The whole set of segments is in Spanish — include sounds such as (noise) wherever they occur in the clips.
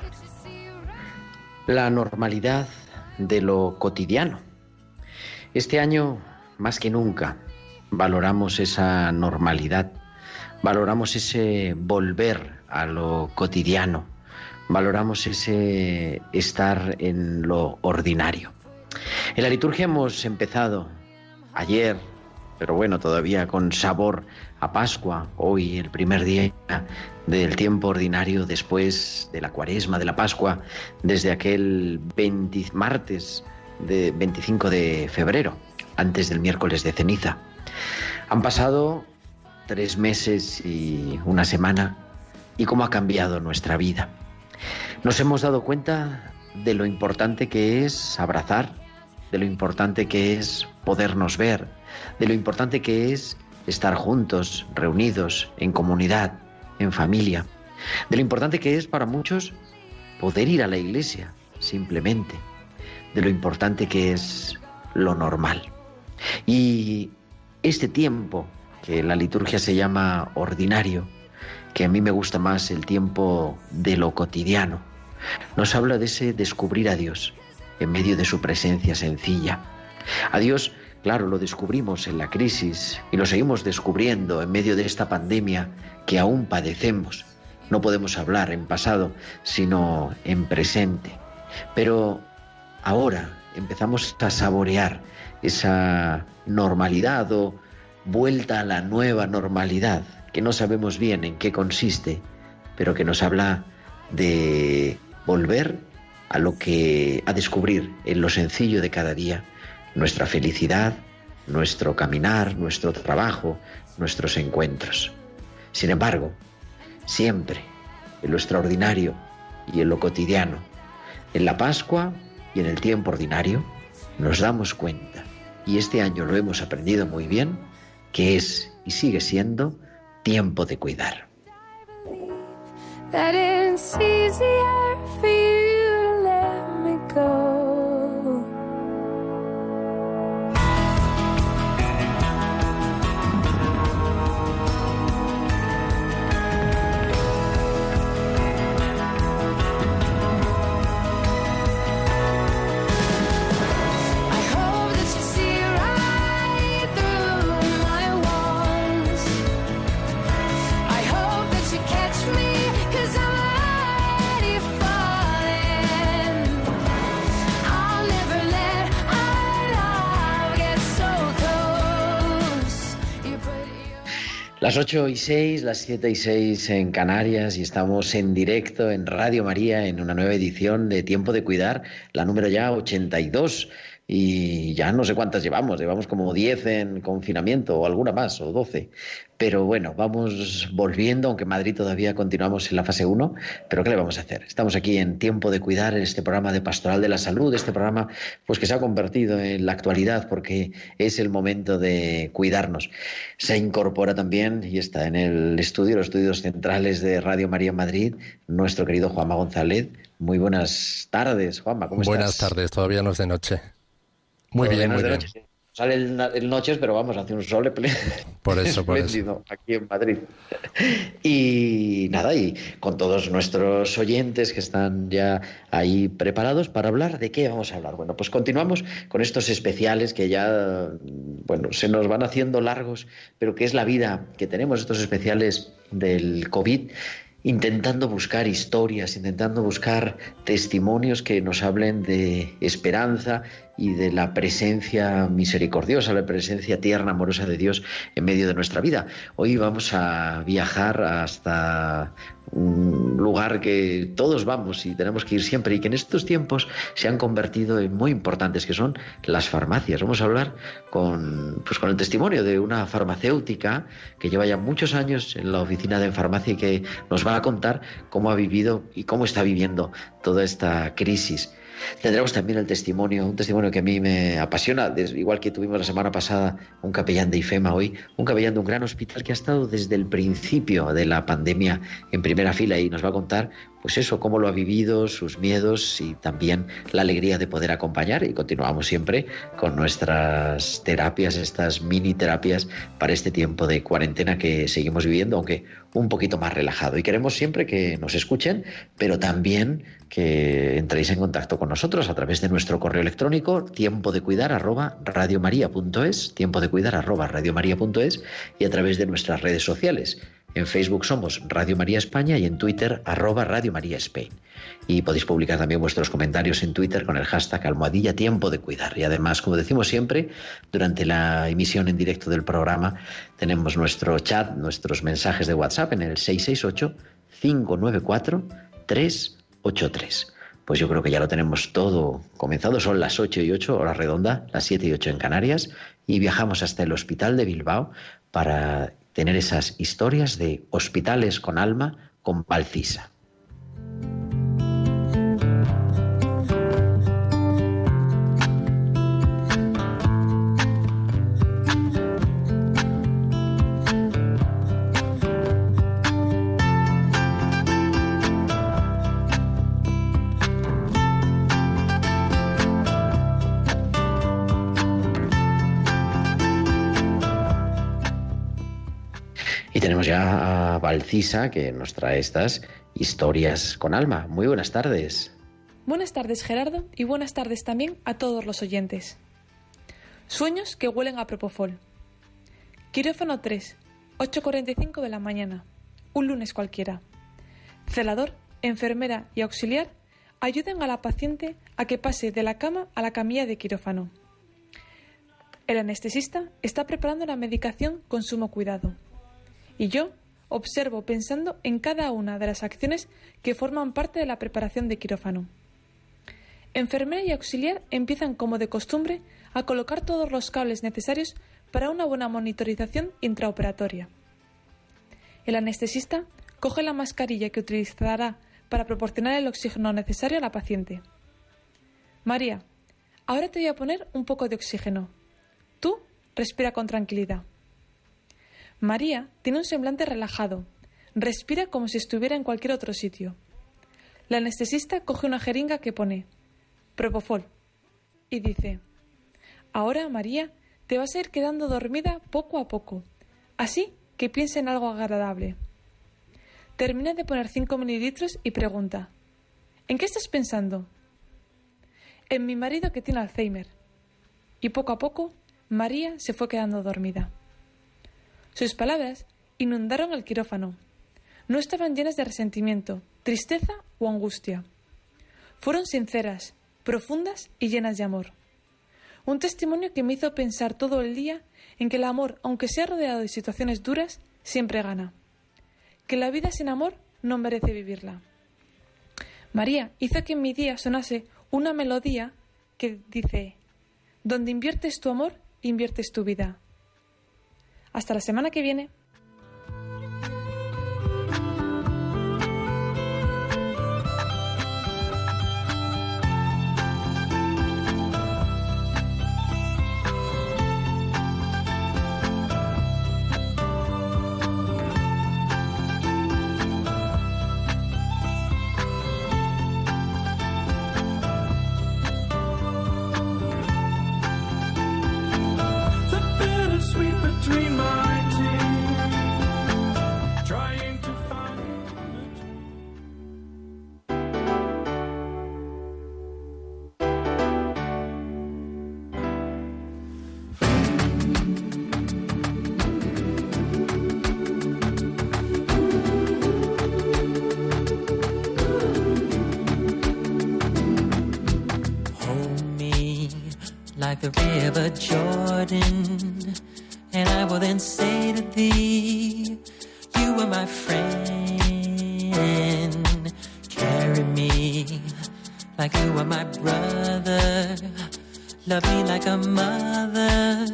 that you see right. La normalidad de lo cotidiano. Este año, más que nunca, valoramos esa normalidad, valoramos ese volver a lo cotidiano, valoramos ese estar en lo ordinario. En la liturgia hemos empezado ayer, pero bueno, todavía con sabor a Pascua, hoy el primer día del tiempo ordinario después de la cuaresma, de la Pascua, desde aquel 20 martes de 25 de febrero, antes del miércoles de ceniza. Han pasado tres meses y una semana y cómo ha cambiado nuestra vida. Nos hemos dado cuenta de lo importante que es abrazar, de lo importante que es podernos ver, de lo importante que es estar juntos, reunidos, en comunidad, en familia, de lo importante que es para muchos poder ir a la iglesia, simplemente, de lo importante que es lo normal. Y este tiempo, que la liturgia se llama ordinario, que a mí me gusta más el tiempo de lo cotidiano, nos habla de ese descubrir a Dios en medio de su presencia sencilla. A Dios, claro, lo descubrimos en la crisis y lo seguimos descubriendo en medio de esta pandemia que aún padecemos. No podemos hablar en pasado, sino en presente. Pero ahora empezamos a saborear esa normalidad o vuelta a la nueva normalidad, que no sabemos bien en qué consiste, pero que nos habla de volver a lo que a descubrir en lo sencillo de cada día nuestra felicidad, nuestro caminar, nuestro trabajo, nuestros encuentros. Sin embargo, siempre en lo extraordinario y en lo cotidiano, en la Pascua y en el tiempo ordinario, nos damos cuenta, y este año lo hemos aprendido muy bien, que es y sigue siendo tiempo de cuidar. Las 8 y 6, las 7 y 6 en Canarias y estamos en directo en Radio María en una nueva edición de Tiempo de Cuidar, la número ya 82. Y ya no sé cuántas llevamos, llevamos como 10 en confinamiento o alguna más, o 12. Pero bueno, vamos volviendo, aunque en Madrid todavía continuamos en la fase 1, pero ¿qué le vamos a hacer? Estamos aquí en Tiempo de Cuidar, en este programa de Pastoral de la Salud, este programa pues que se ha convertido en la actualidad porque es el momento de cuidarnos. Se incorpora también y está en el estudio, los estudios centrales de Radio María Madrid, nuestro querido Juanma González. Muy buenas tardes, Juanma, ¿cómo Buenas estás? tardes, todavía no es de noche. Muy bien, muy de bien. noche. Sale el, el noches, pero vamos, hace un sol (laughs) Por eso, (laughs) por eso. aquí en Madrid. (laughs) Y nada, y con todos nuestros oyentes que están ya ahí preparados para hablar, ¿de qué vamos a hablar? Bueno, pues continuamos con estos especiales que ya, bueno, se nos van haciendo largos, pero que es la vida que tenemos, estos especiales del COVID intentando buscar historias, intentando buscar testimonios que nos hablen de esperanza y de la presencia misericordiosa, la presencia tierna, amorosa de Dios en medio de nuestra vida. Hoy vamos a viajar hasta un lugar que todos vamos y tenemos que ir siempre y que en estos tiempos se han convertido en muy importantes, que son las farmacias. Vamos a hablar con, pues con el testimonio de una farmacéutica que lleva ya muchos años en la oficina de farmacia y que nos va a contar cómo ha vivido y cómo está viviendo toda esta crisis. Tendremos también el testimonio, un testimonio que a mí me apasiona, igual que tuvimos la semana pasada un capellán de IFEMA hoy, un capellán de un gran hospital que ha estado desde el principio de la pandemia en primera fila y nos va a contar pues eso, cómo lo ha vivido, sus miedos y también la alegría de poder acompañar. Y continuamos siempre con nuestras terapias, estas mini terapias para este tiempo de cuarentena que seguimos viviendo, aunque un poquito más relajado. Y queremos siempre que nos escuchen, pero también que entréis en contacto con nosotros a través de nuestro correo electrónico tiempo de cuidar arroba tiempo de cuidar arroba radiomaria.es y a través de nuestras redes sociales en Facebook somos Radio María España y en Twitter arroba Radio María Spain. Y podéis publicar también vuestros comentarios en Twitter con el hashtag almohadilla tiempo de cuidar. Y además, como decimos siempre, durante la emisión en directo del programa tenemos nuestro chat, nuestros mensajes de WhatsApp en el 668-594-383. Pues yo creo que ya lo tenemos todo comenzado. Son las 8 y 8, hora redonda, las 7 y 8 en Canarias. Y viajamos hasta el Hospital de Bilbao para tener esas historias de hospitales con alma con Valcisa. Valcisa, que nos trae estas historias con alma. Muy buenas tardes. Buenas tardes, Gerardo, y buenas tardes también a todos los oyentes. Sueños que huelen a propofol. Quirófano 3, 8.45 de la mañana, un lunes cualquiera. Celador, enfermera y auxiliar ayuden a la paciente a que pase de la cama a la camilla de quirófano. El anestesista está preparando la medicación con sumo cuidado y yo observo pensando en cada una de las acciones que forman parte de la preparación de quirófano. Enfermera y auxiliar empiezan como de costumbre a colocar todos los cables necesarios para una buena monitorización intraoperatoria. El anestesista coge la mascarilla que utilizará para proporcionar el oxígeno necesario a la paciente. María, ahora te voy a poner un poco de oxígeno. Tú respira con tranquilidad. María tiene un semblante relajado. Respira como si estuviera en cualquier otro sitio. La anestesista coge una jeringa que pone Propofol y dice Ahora, María, te vas a ir quedando dormida poco a poco, así que piensa en algo agradable. Termina de poner cinco mililitros y pregunta ¿En qué estás pensando? En mi marido que tiene Alzheimer. Y poco a poco, María se fue quedando dormida. Sus palabras inundaron el quirófano. No estaban llenas de resentimiento, tristeza o angustia. Fueron sinceras, profundas y llenas de amor. Un testimonio que me hizo pensar todo el día en que el amor, aunque sea rodeado de situaciones duras, siempre gana. Que la vida sin amor no merece vivirla. María hizo que en mi día sonase una melodía que dice, donde inviertes tu amor, inviertes tu vida. Hasta la semana que viene. Like the river Jordan. And I will then say to thee, You are my friend. Carry me like you are my brother. Love me like a mother.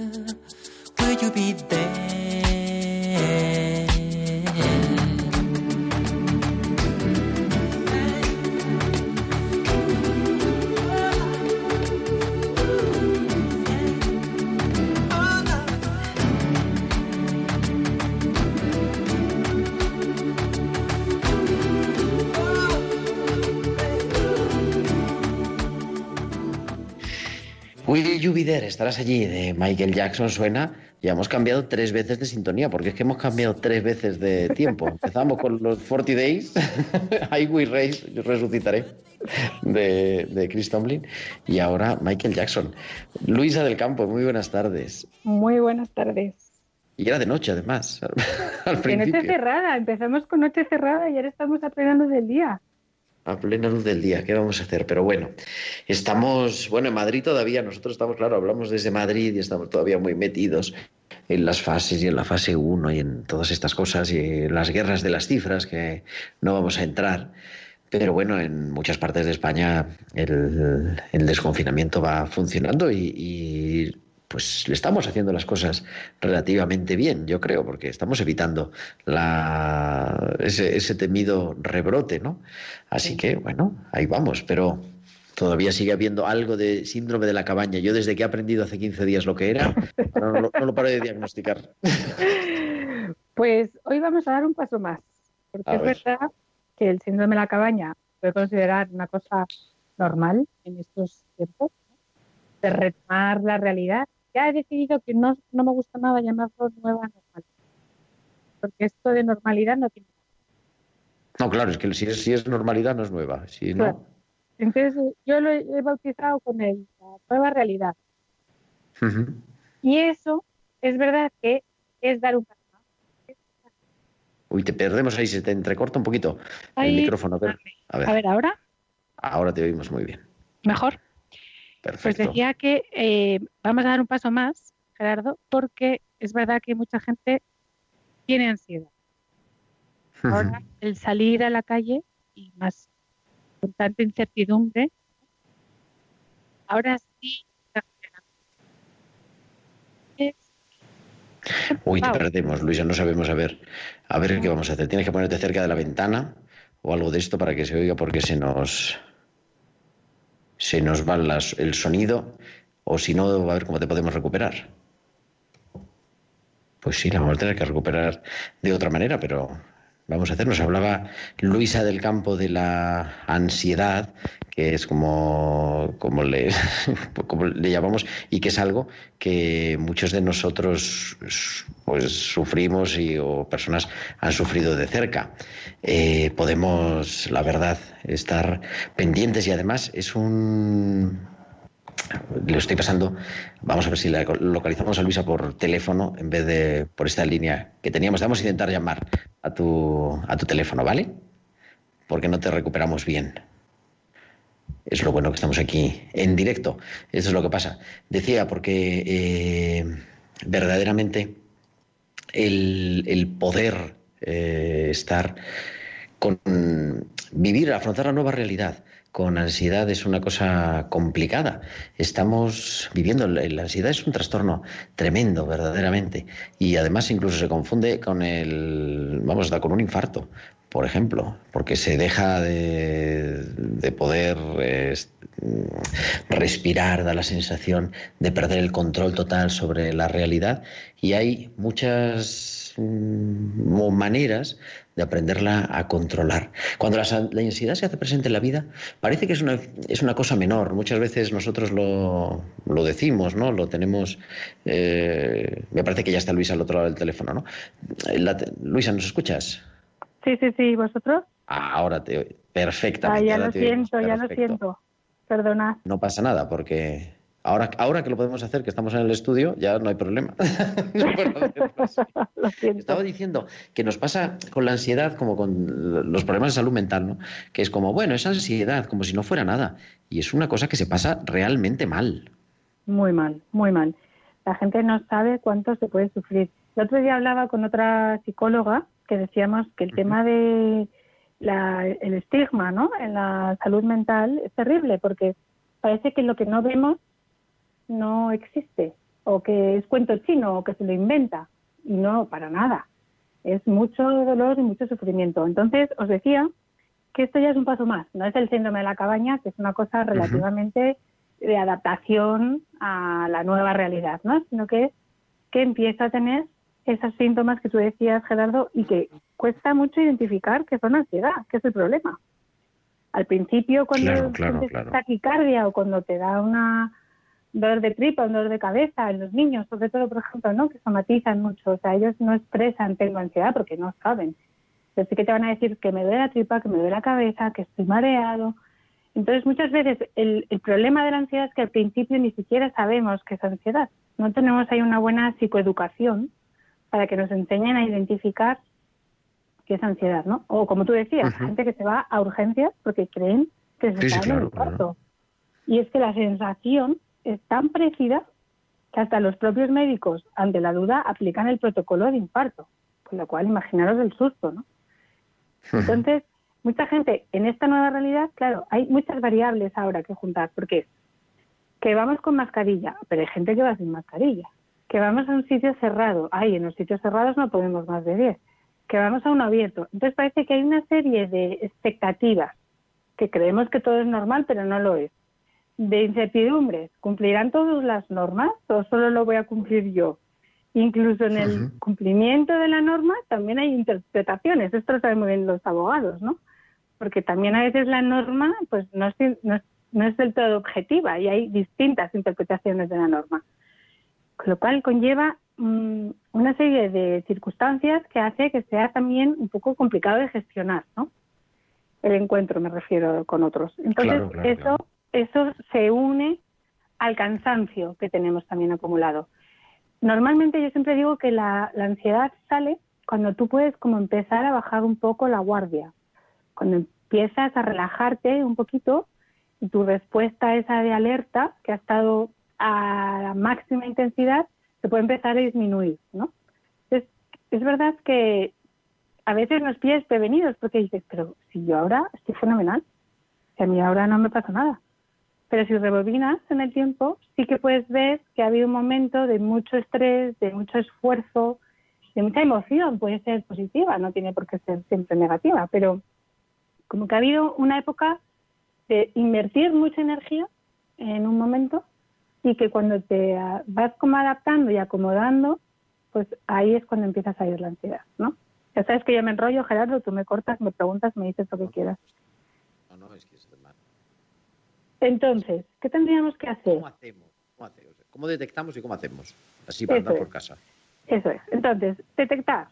Will you be there? Will You Be There, estarás allí, de Michael Jackson suena. Ya hemos cambiado tres veces de sintonía, porque es que hemos cambiado tres veces de tiempo. Empezamos con los 40 Days, I Will Raise, yo resucitaré, de, de Chris Tomlin, y ahora Michael Jackson. Luisa del Campo, muy buenas tardes. Muy buenas tardes. Y era de noche, además, (laughs) al Que noche cerrada, empezamos con noche cerrada y ahora estamos a plena luz del día. A plena luz del día, ¿qué vamos a hacer? Pero bueno, estamos, bueno, en Madrid todavía, nosotros estamos, claro, hablamos desde Madrid y estamos todavía muy metidos en las fases y en la fase 1 y en todas estas cosas y en las guerras de las cifras que no vamos a entrar. Pero bueno, en muchas partes de España el, desconfinamiento va funcionando y, pues le estamos haciendo las cosas relativamente bien, yo creo, porque estamos evitando la, ese, ese temido rebrote, ¿no? Así que, bueno, ahí vamos, pero todavía sigue habiendo algo de síndrome de la cabaña. Yo desde que he aprendido hace 15 días lo que era, (laughs) no, lo- no lo paro de diagnosticar. Pues hoy vamos a dar un paso más, porque A es ver. verdad que el síndrome de la cabaña puede considerar una cosa normal en estos tiempos, ¿no? de retomar la realidad. Ya he decidido que no, no me gusta nada llamarlo nueva normalidad, porque esto de normalidad no tiene No, claro, es que si es, si es normalidad no es nueva. Si no. Entonces yo lo he, bautizado con el, la nueva realidad. Y eso es verdad que es dar un paso. Uy, te perdemos ahí, se te entrecorta un poquito el micrófono. A ver, a ver, A ver, ahora, ahora te oímos muy bien. mejor. Pues decía que eh, vamos a dar un paso más, Gerardo, porque es verdad que mucha gente tiene ansiedad. Ahora, el salir a la calle y más con tanta incertidumbre, ahora sí. Es- Uy, te perdemos, Luisa, no sabemos a ver. A ver qué vamos a hacer. Tienes que ponerte cerca de la ventana o algo de esto para que se oiga porque se nos se nos va el sonido o si no, a ver cómo te podemos recuperar. Pues sí, la vamos a que recuperar de otra manera, pero vamos a hacer. Nos hablaba Luisa del Campo de la ansiedad, que es como, como, le, (laughs) como le llamamos, y que es algo que muchos de nosotros pues, sufrimos y, o personas han sufrido de cerca. Eh, podemos, la verdad, estar pendientes y además es un, le estoy pasando. Vamos a ver si la localizamos a Luisa por teléfono en vez de por esta línea que teníamos. Vamos a intentar llamar a tu, a tu teléfono, ¿vale? Porque no te recuperamos bien. Es lo bueno que estamos aquí en directo. Eso es lo que pasa. Decía, porque eh, verdaderamente el, el poder eh, estar con vivir, afrontar la nueva realidad con ansiedad es una cosa complicada. Estamos viviendo, la ansiedad es un trastorno tremendo, verdaderamente. Y además incluso se confunde con el, vamos, da con un infarto, por ejemplo, porque se deja de, de poder respirar, da la sensación de perder el control total sobre la realidad. Y hay muchas mm, maneras de aprenderla a controlar. Cuando la, la, ansiedad se hace presente en la vida, parece que es una, es una cosa menor. Muchas veces nosotros lo, lo decimos, ¿no? Lo tenemos. Eh, me parece que ya está Luisa al otro lado del teléfono, ¿no? La, Luisa, ¿nos escuchas? Sí, sí, sí. ¿Vosotros? Ah, ahora te perfectamente. Ah, ya lo siento, ya lo siento. Perdona. No pasa nada, porque Ahora, ahora que lo podemos hacer, que estamos en el estudio, ya no hay problema. (laughs) Estaba diciendo que nos pasa con la ansiedad como con los problemas de salud mental, ¿no? Que es como, bueno, es ansiedad, como si no fuera nada. Y es una cosa que se pasa realmente mal. muy mal, muy mal. La gente no sabe cuánto se puede sufrir. El otro día hablaba con otra psicóloga que decíamos que el tema de la, el estigma ¿no? en la salud mental es terrible porque parece que lo que no vemos no existe o que es cuento chino o que se lo inventa y no para nada. Es mucho dolor y mucho sufrimiento. Entonces os decía que esto ya es un paso más. No es el síndrome de la cabaña que es una cosa relativamente de adaptación a la nueva realidad no sino que es que empieza a tener esos síntomas que tú decías Gerardo y que cuesta mucho identificar que son ansiedad que es el problema. Al principio cuando Claro, claro, sientes claro. taquicardia o cuando te da una dolor de tripa, un dolor de cabeza en los niños, sobre todo, por ejemplo, ¿no? que somatizan mucho, o sea, ellos no expresan tengo ansiedad porque no saben. Pero sí que te van a decir que me duele la tripa, que me duele la cabeza, que estoy mareado. Entonces, muchas veces el, el problema de la ansiedad es que al principio ni siquiera sabemos qué es ansiedad. No tenemos ahí una buena psicoeducación para que nos enseñen a identificar qué es ansiedad, ¿no? O como tú decías, Ujú. gente que se va a urgencias porque creen que se Sí, sí, está un claro, infarto. Y es que la sensación es tan parecida que hasta los propios médicos, ante la duda, aplican el protocolo de infarto. Con lo cual, imaginaros el susto, ¿no? Entonces, mucha gente en esta nueva realidad, claro, hay muchas variables ahora que juntar, porque que vamos con mascarilla, pero hay gente que va sin mascarilla. Que vamos a un sitio cerrado, ay, en los sitios cerrados no podemos más de 10. Que vamos a uno abierto. Entonces parece que hay una serie de expectativas que creemos que todo es normal, pero no lo es. De incertidumbres, ¿cumplirán todas las normas o solo lo voy a cumplir yo? Incluso en el cumplimiento de la norma también hay interpretaciones. Esto lo saben muy bien los abogados, ¿no? Porque también a veces la norma pues no es, no es, no es del todo objetiva y hay distintas interpretaciones de la norma. Con lo cual conlleva mm, una serie de circunstancias que hace que sea también un poco complicado de gestionar, ¿no? El encuentro, me refiero, con otros. Entonces, Claro, claro, eso, claro. Eso se une al cansancio que tenemos también acumulado. Normalmente yo siempre digo que la, ansiedad sale cuando tú puedes como empezar a bajar un poco la guardia, cuando empiezas a relajarte un poquito y tu respuesta esa de alerta que ha estado a la máxima intensidad se puede empezar a disminuir, ¿no? Es, es verdad que a veces nos pillas prevenidos porque dices, pero si yo ahora estoy fenomenal, si a mí ahora no me pasa nada. Pero si rebobinas en el tiempo, sí que puedes ver que ha habido un momento de mucho estrés, de mucho esfuerzo, de mucha emoción, puede ser positiva, no tiene por qué ser siempre negativa, pero como que ha habido una época de invertir mucha energía en un momento y que cuando te vas como adaptando y acomodando, pues ahí es cuando empiezas a ir la ansiedad, ¿no? Ya sabes que yo me enrollo, Gerardo, tú me cortas, me preguntas, me dices lo que quieras. No, no, es que. Entonces, ¿qué tendríamos que hacer? ¿Cómo hacemos? ¿Cómo, hacemos? ¿Cómo detectamos y cómo hacemos? Así para Eso andar es. por casa. Eso es. Entonces, detectar.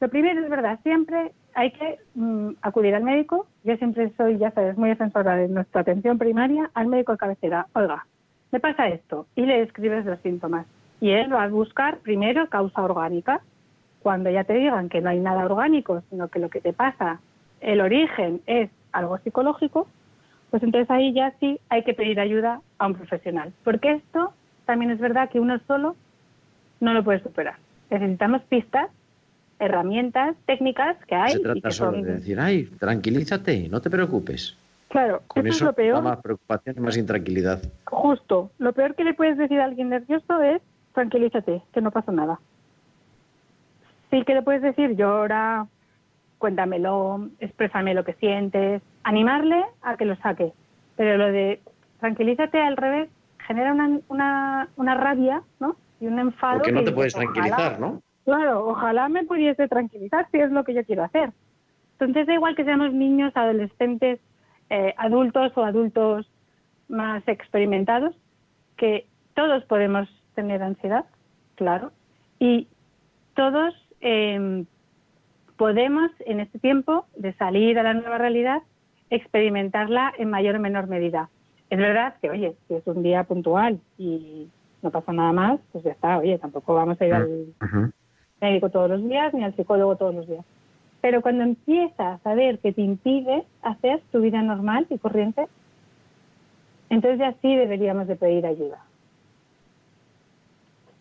Lo primero es verdad, siempre hay que mm, acudir al médico. Yo siempre soy, ya sabes, muy defensora de nuestra atención primaria al médico de cabecera. Oiga, me pasa esto y le describes los síntomas. Y él va a buscar primero causa orgánica. Cuando ya te digan que no hay nada orgánico, sino que lo que te pasa, el origen es algo psicológico, pues entonces ahí ya sí hay que pedir ayuda a un profesional. Porque esto también es verdad que uno solo no lo puede superar. Necesitamos pistas, herramientas, técnicas que hay Se y trata que solo son... de decir, ay, tranquilízate, no te preocupes. Claro, Con eso, eso es lo peor. más preocupación y más intranquilidad. Justo. Lo peor que le puedes decir a alguien nervioso es tranquilízate, que no pasa nada. Sí que le puedes decir llora, cuéntamelo, exprésame lo que sientes, animarle a que lo saque. Pero lo de tranquilízate al revés genera una, una, una rabia, ¿no? Y un enfado. Porque no te dices, puedes tranquilizar, ¿no? Claro, ojalá me pudiese tranquilizar si es lo que yo quiero hacer. Entonces da igual que seamos niños, adolescentes, eh, adultos o adultos más experimentados, que todos podemos tener ansiedad, claro, y todos eh, podemos en este tiempo de salir a la nueva realidad experimentarla en mayor o menor medida. Es verdad que, oye, si es un día puntual y no pasa nada más, pues ya está, oye, tampoco vamos a ir al médico todos los días ni al psicólogo todos los días. Pero cuando empiezas a ver que te impide hacer tu vida normal y corriente, entonces ya sí deberíamos de pedir ayuda.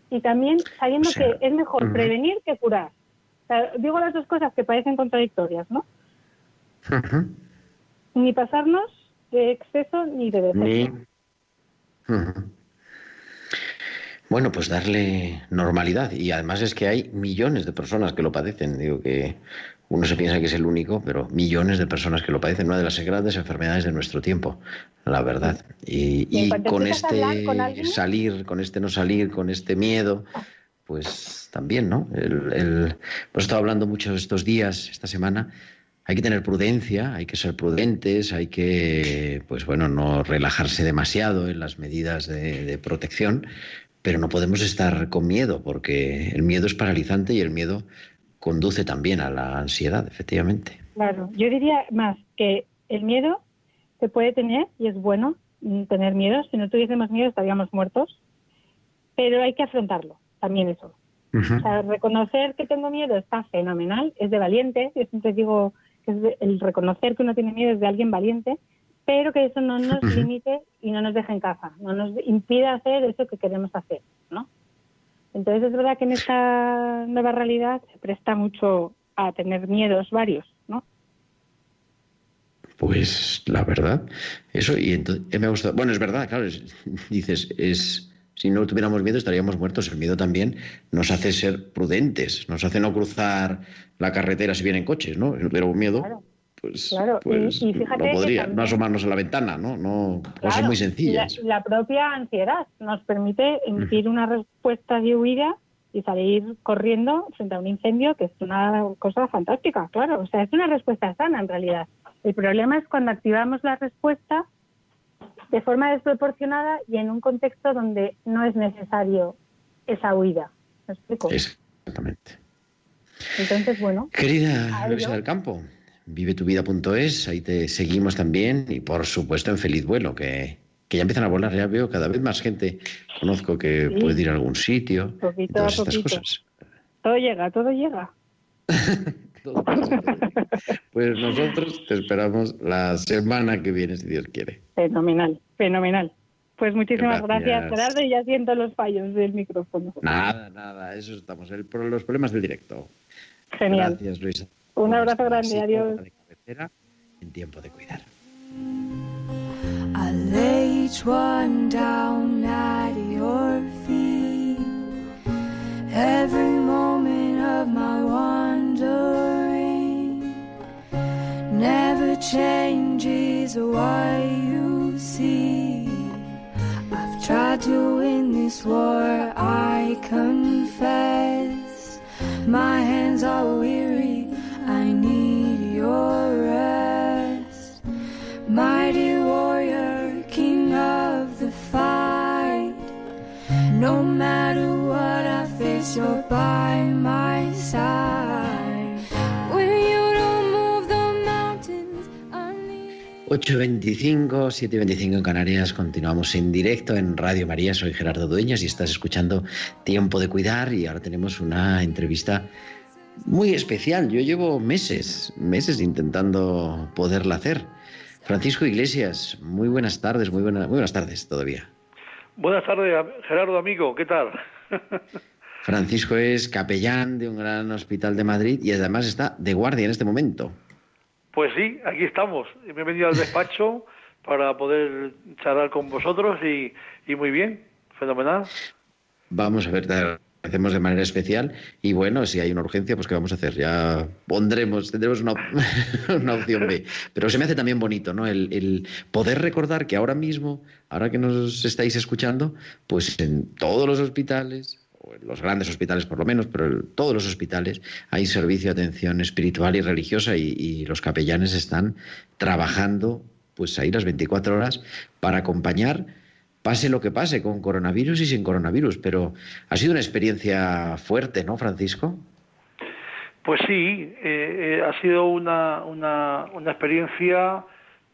y también sabiendo O sea, que es mejor prevenir que curar. O sea, digo las dos cosas que parecen contradictorias, ¿no? Ni pasarnos de exceso ni de defecto. Ni-. Bueno, pues darle normalidad. Y además es que hay millones de personas que lo padecen. Digo que uno se piensa que es el único, pero millones de personas que lo padecen. Una de las grandes enfermedades de nuestro tiempo, la verdad. Y, con este salir, con este no salir, con este miedo, pues también, ¿no? El, el- hemos estado hablando mucho estos días, esta semana. Hay que tener prudencia, hay que ser prudentes, hay que, pues bueno, no relajarse demasiado en las medidas de, de protección, pero no podemos estar con miedo, porque el miedo es paralizante y el miedo conduce también a la ansiedad, efectivamente. Claro, yo diría más que el miedo se puede tener y es bueno mm, tener miedo. Si no tuviésemos miedo estaríamos muertos, pero hay que afrontarlo, también eso. O sea, reconocer que tengo miedo está fenomenal, es de valiente. Yo siempre digo que es de- el reconocer que uno tiene miedo es de alguien valiente, pero que eso no nos limite y no nos deje en casa, no nos impida hacer eso que queremos hacer, ¿no? Entonces es verdad que en esta nueva realidad se presta mucho a tener miedos varios, ¿no? Pues la verdad, eso, y entonces me ha gustado. Bueno, es verdad, claro, es- (laughs) dices, es si no tuviéramos miedo estaríamos muertos. El miedo también nos hace ser prudentes, nos hace no cruzar la carretera si vienen coches, ¿no? Si no tuviéramos miedo, Claro. pues, Claro, y- pues y fíjate no podría, no asomarnos a la ventana, ¿no? no cosas Claro, muy sencillas. La, la propia ansiedad nos permite emitir una respuesta de huida y salir corriendo frente a un incendio, que es una cosa fantástica, claro. O sea, es una respuesta sana en realidad. El problema es cuando activamos la respuesta de forma desproporcionada y en un contexto donde no es necesario esa huida. ¿Me explico? Exactamente. Entonces, bueno, Querida Luisa del Campo, vivetuvida.es, ahí te seguimos también y por supuesto en Feliz Vuelo, que, que ya empiezan a volar, ya veo cada vez más gente, conozco que Sí. puede ir a algún sitio, y todas a estas cosas. todo llega, todo llega. (laughs) Todo pasa. Pues nosotros te esperamos la semana que viene, si Dios quiere. Fenomenal, fenomenal. Pues muchísimas Gracias. gracias, Gerardo, y ya siento los fallos del micrófono. Nada, nada, eso estamos, el, los problemas del directo. Genial. Gracias, Luisa. Un abrazo grande, adiós. de cabecera en tiempo de cuidar. I lay each one down at your feet. Every moment of my wandering never changes what you see. I've tried to win this war, I confess. My hands are weary, I need your rest. Mighty warrior, king of the fight. No matter what I face, you're by my 8.25, 7.25 en Canarias, continuamos en directo en Radio María, soy Gerardo Dueñas y estás escuchando Tiempo de Cuidar y ahora tenemos una entrevista muy especial. Yo llevo meses, meses intentando poderla hacer. Francisco Iglesias, muy buenas tardes, muy, buena- muy buenas tardes todavía. Buenas tardes, Gerardo, amigo, ¿qué tal? (laughs) Francisco es capellán de un gran hospital de Madrid y además está de guardia en este momento. Pues sí, aquí estamos. Me he venido al despacho (laughs) para poder charlar con vosotros y, y muy bien, fenomenal. Vamos a ver, te agradecemos de manera especial y bueno, si hay una urgencia, pues ¿qué vamos a hacer? Ya pondremos, tendremos una, (laughs) una opción B. Pero se me hace también bonito, ¿no? El, el poder recordar que ahora mismo, ahora que nos estáis escuchando, pues en todos los hospitales, los grandes hospitales por lo menos, pero todos los hospitales hay servicio de atención espiritual y religiosa y, y los capellanes están trabajando pues ahí las 24 horas para acompañar pase lo que pase con coronavirus y sin coronavirus, pero ha sido una experiencia fuerte, ¿no, Francisco? Pues sí, eh, eh, ha sido una, una, una experiencia,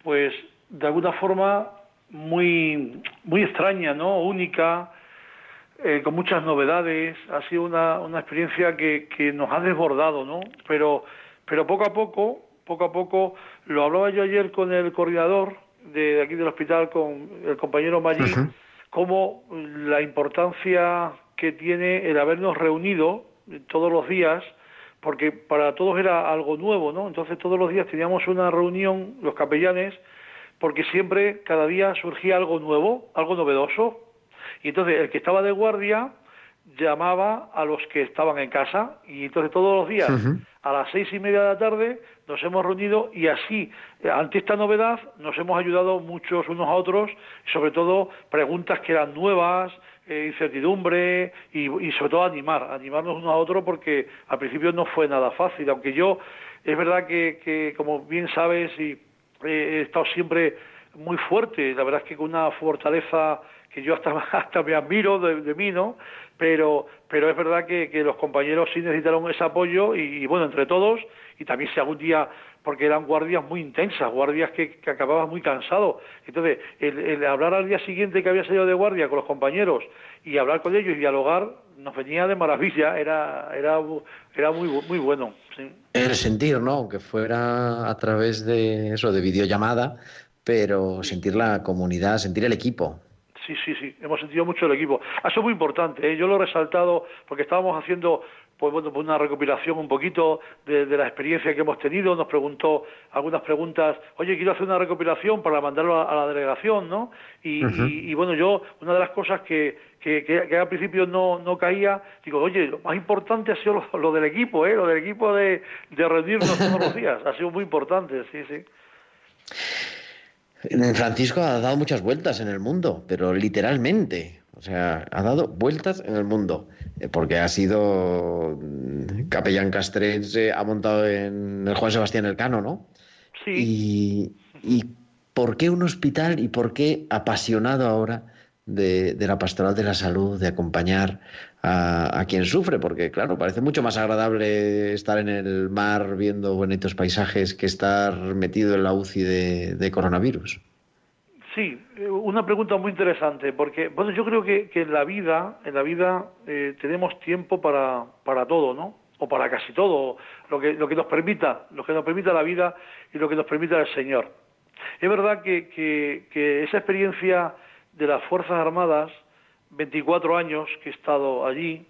pues de alguna forma muy, muy extraña, ¿no? Única, eh, con muchas novedades. Ha sido una, una experiencia que, que nos ha desbordado, ¿no? Pero, pero poco a poco, poco a poco, lo hablaba yo ayer con el coordinador de, de aquí del hospital, con el compañero Maggi, Ujú. cómo la importancia que tiene el habernos reunido todos los días, porque para todos era algo nuevo, ¿no? Entonces todos los días teníamos una reunión, los capellanes, porque siempre, cada día surgía algo nuevo, algo novedoso. Y entonces el que estaba de guardia llamaba a los que estaban en casa y entonces todos los días a las seis y media de la tarde nos hemos reunido y así, eh, ante esta novedad, nos hemos ayudado muchos unos a otros, sobre todo preguntas que eran nuevas, eh, incertidumbre y, y, sobre todo animar, animarnos unos a otros porque al principio no fue nada fácil, aunque yo es verdad que, que como bien sabes y he estado siempre muy fuerte, la verdad es que con una fortaleza que yo hasta, (laughs) hasta me admiro de, mí, ¿no? Pero, pero es verdad que, que los compañeros sí necesitaron ese apoyo y, bueno, entre todos, y también si algún día, porque eran guardias muy intensas, guardias que, que acababas muy cansado. Entonces, el, hablar al día siguiente que había salido de guardia con los compañeros y hablar con ellos y dialogar, nos venía de maravilla, era, era, era muy, muy bueno. El sentir, ¿no? Aunque fuera a través de eso, de videollamada, pero sentir la comunidad, sentir el equipo. Sí, sí, sí, hemos sentido mucho el equipo. Eso es muy importante, ¿eh? yo lo he resaltado porque estábamos haciendo pues bueno, pues una recopilación un poquito de, la experiencia que hemos tenido, nos preguntó algunas preguntas, oye, quiero hacer una recopilación para mandarlo a, la delegación, ¿no? Y, bueno, yo, una de las cosas que, que, al principio no, no caía, digo, oye, lo más importante ha sido lo, del equipo, ¿eh? Lo del equipo de, de reunirnos todos los (laughs) días, ha sido muy importante, sí, sí. Francisco ha dado muchas vueltas en el mundo, pero literalmente. O sea, ha dado vueltas en el mundo. Eh, porque ha sido mm, capellán castrense, ha montado en el Juan Sebastián Elcano, ¿no? Sí. Y, por qué un hospital y por qué apasionado ahora de, la pastoral de la salud, de acompañar a, quien sufre? Porque, claro, parece mucho más agradable estar en el mar viendo bonitos paisajes que estar metido en la UCI de, coronavirus. Sí, una pregunta muy interesante, porque bueno, yo creo que, en la vida, en la vida eh, tenemos tiempo para, para todo, ¿no? O para casi todo, lo que, lo que nos permita, lo que nos permita la vida y lo que nos permita el Señor. Es verdad que esa experiencia de las Fuerzas Armadas 24 años que he estado allí,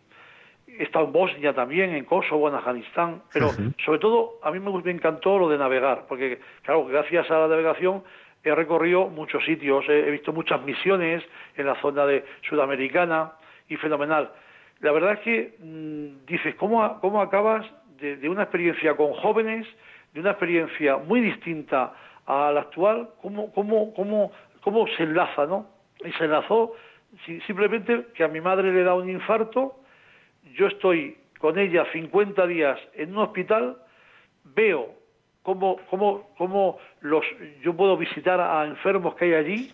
he estado en Bosnia también, en Kosovo, en Afganistán, pero sobre todo a mí me, encantó lo de navegar, porque claro, gracias a la navegación he recorrido muchos sitios, he, visto muchas misiones en la zona de sudamericana y fenomenal. La verdad es que mm, dices, ¿cómo, cómo acabas de, de, una experiencia con jóvenes, de una experiencia muy distinta a la actual, cómo, cómo, cómo, cómo se enlaza, ¿no? Y se enlazó simplemente que a mi madre le da un infarto, yo estoy con ella 50 días en un hospital, veo cómo, cómo, cómo los, yo puedo visitar a enfermos que hay allí,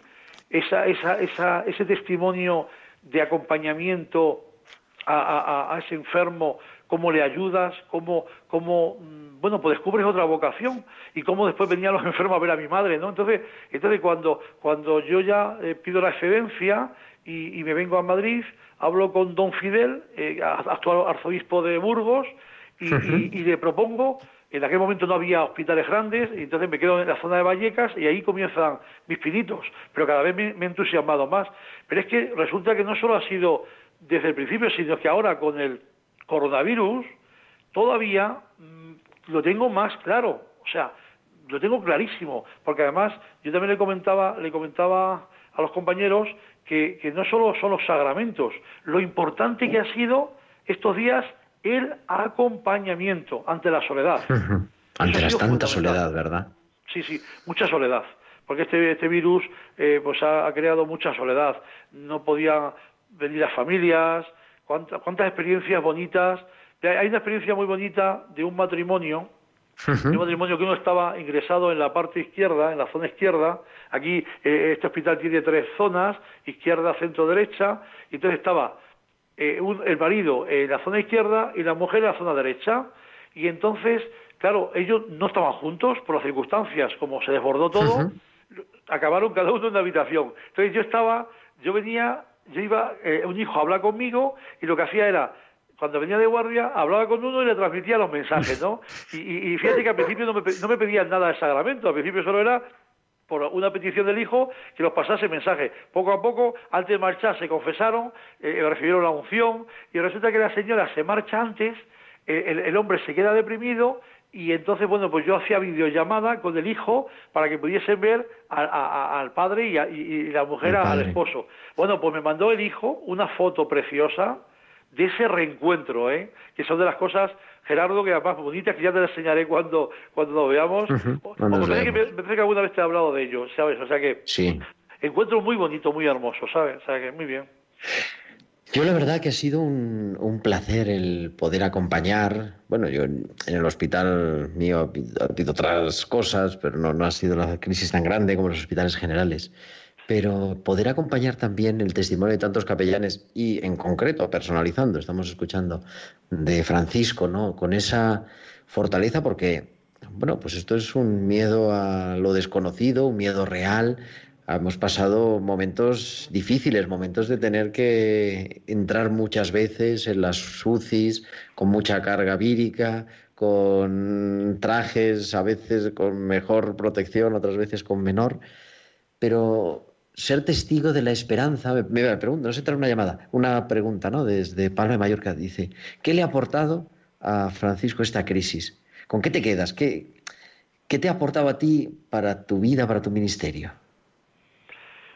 esa, esa, esa, ese testimonio de acompañamiento a, ese enfermo, cómo le ayudas, cómo, cómo, mm, bueno, pues descubres otra vocación y cómo después venían los (laughs) enfermos a ver a mi madre, ¿no? Entonces, entonces cuando, cuando yo ya eh, pido la excedencia y, me vengo a Madrid, hablo con don Fidel, eh, actual arzobispo de Burgos, y, le propongo, en aquel momento no había hospitales grandes, y entonces me quedo en la zona de Vallecas y ahí comienzan mis pinitos, pero cada vez me, he entusiasmado más. Pero es que resulta que no solo ha sido desde el principio, sino que ahora con el coronavirus todavía mm, lo tengo más claro, o sea, lo tengo clarísimo, porque además yo también le comentaba, le comentaba a los compañeros que, no solo son los sacramentos, lo importante que ha sido estos días el acompañamiento ante la soledad. (laughs) Ante la tanta soledad, ¿verdad? Sí, sí, mucha soledad. Porque este, este virus eh, pues ha, creado mucha soledad. No podían venir las familias. ¿Cuántas, cuántas experiencias bonitas? Hay una experiencia muy bonita de un matrimonio un matrimonio que uno estaba ingresado en la parte izquierda, en la zona izquierda. Aquí eh, este hospital tiene tres zonas, izquierda, centro, derecha. Y entonces estaba eh, el marido en la zona izquierda y la mujer en la zona derecha. Y entonces, claro, ellos no estaban juntos por las circunstancias, como se desbordó todo, acabaron cada uno en una habitación. Entonces yo estaba, yo venía, yo iba, eh, un hijo a hablar conmigo y lo que hacía era cuando venía de guardia, hablaba con uno y le transmitía los mensajes, ¿no? Y, fíjate que al principio no me, no me pedían nada de sacramento, al principio solo era por una petición del hijo que los pasase mensaje. Poco a poco, antes de marchar, se confesaron, eh, recibieron la unción y resulta que la señora se marcha antes, eh, el, el hombre se queda deprimido y entonces, bueno, pues yo hacía videollamada con el hijo para que pudiesen ver a- a- a- al padre y, a- y- y la mujer Al esposo. Bueno, pues me mandó el hijo una foto preciosa de ese reencuentro, ¿eh? que son de las cosas, Gerardo, que además bonitas, que ya te las enseñaré cuando, cuando nos veamos. O- nos me parece que, veamos. me parece que alguna vez te he hablado de ello, ¿sabes? O sea que Sí. encuentro muy bonito, muy hermoso, ¿sabes? O sea que muy bien. Yo la verdad que ha sido un, un placer el poder acompañar. Bueno, yo en el hospital mío ha habido, ha habido otras cosas, pero no, no ha sido la crisis tan grande como los hospitales generales. Pero poder acompañar también el testimonio de tantos capellanes y en concreto, personalizando, estamos escuchando de Francisco, ¿no? Con esa fortaleza porque, bueno, pues esto es un miedo a lo desconocido, un miedo real, Hemos pasado momentos difíciles, momentos de tener que entrar muchas veces en las UCIs con mucha carga vírica, con trajes, a veces con mejor protección, otras veces con menor. Pero ser testigo de la esperanza, me, me pregunto, no sé trae una llamada, una pregunta, ¿no? Desde Palma de Mallorca dice, ¿qué le ha aportado a Francisco esta crisis? ¿Con qué te quedas? ¿Qué, qué te ha aportado a ti para tu vida, para tu ministerio?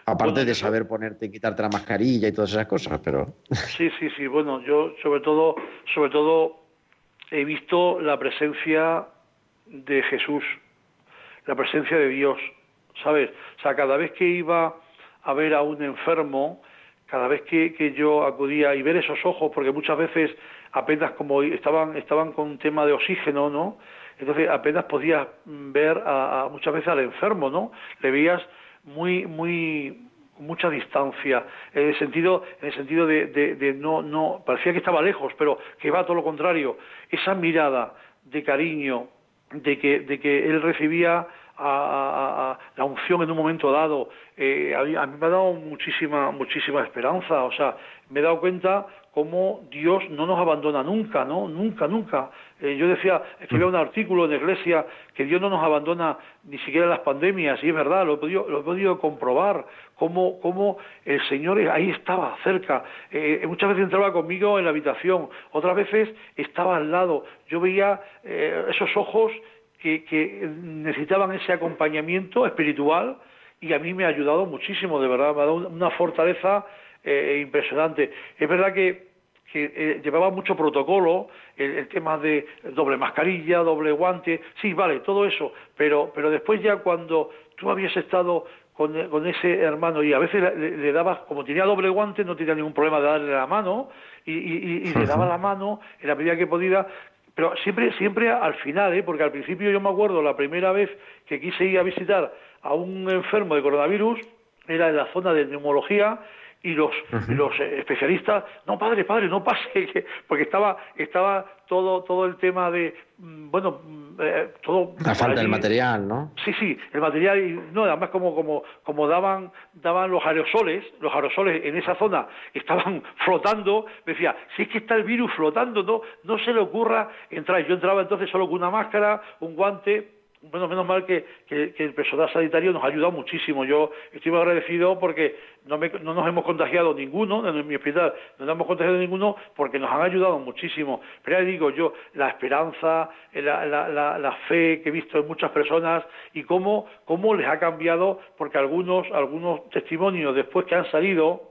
Aparte Bueno, de saber ponerte y quitarte la mascarilla y todas esas cosas, pero Sí, sí, sí. Bueno, yo sobre todo, sobre todo he visto la presencia de Jesús, la presencia de Dios, ¿sabes? O sea, cada vez que iba a ver a un enfermo, cada vez que, que yo acudía y ver esos ojos, porque muchas veces apenas como estaban estaban con un tema de oxígeno, ¿no? Entonces apenas podías ver a, muchas veces al enfermo, ¿no? Le veías muy muy mucha distancia en el sentido en el sentido de, de- de no no parecía que estaba lejos pero que va todo lo contrario esa mirada de cariño de que de que él recibía a, a- a- la unción en un momento dado eh, a, mí, a mí me ha dado muchísima muchísima esperanza o sea me he dado cuenta cómo Dios no nos abandona nunca, ¿no? Nunca, nunca. Eh, yo decía, escribía un artículo en la iglesia que Dios no nos abandona ni siquiera en las pandemias, y es verdad, lo he podido, lo he podido comprobar, cómo, cómo el Señor ahí estaba, cerca. Eh, muchas veces entraba conmigo en la habitación, otras veces estaba al lado. Yo veía eh, esos ojos que, que necesitaban ese acompañamiento espiritual y a mí me ha ayudado muchísimo, de verdad, me ha dado una fortaleza eh, impresionante. Es verdad que, que eh, llevaba mucho protocolo, el, el tema de doble mascarilla, doble guante, sí, vale, todo eso, pero, pero después ya cuando tú habías estado con, con ese hermano y a veces le, le dabas, como tenía doble guante, no tenía ningún problema de darle la mano y, y- y- y le daba la mano en la medida que podía, pero siempre, siempre al final, ¿eh? porque al principio yo me acuerdo la primera vez que quise ir a visitar a un enfermo de coronavirus, era en la zona de neumología, y los, los eh, especialistas, no padre, padre, no pase, (laughs) que- porque estaba, estaba todo, todo el tema de, mm, bueno, mm, eh, todo... la falta del material, ¿no? Sí, sí, el material, y no, además como, como, como daban, daban los aerosoles, los aerosoles en esa zona estaban (laughs) flotando, me decía, si es que está el virus flotando, no, no se le ocurra entrar. Yo entraba entonces solo con una máscara, un guante, bueno, menos mal que, que- que el personal sanitario nos ha ayudado muchísimo. Yo estoy muy agradecido porque no, me- no nos hemos contagiado ninguno, en mi hospital no nos hemos contagiado ninguno porque nos han ayudado muchísimo. Pero ya digo yo, la esperanza, eh, la, la- la- la fe que he visto en muchas personas y cómo, cómo les ha cambiado, porque algunos, algunos testimonios después que han salido,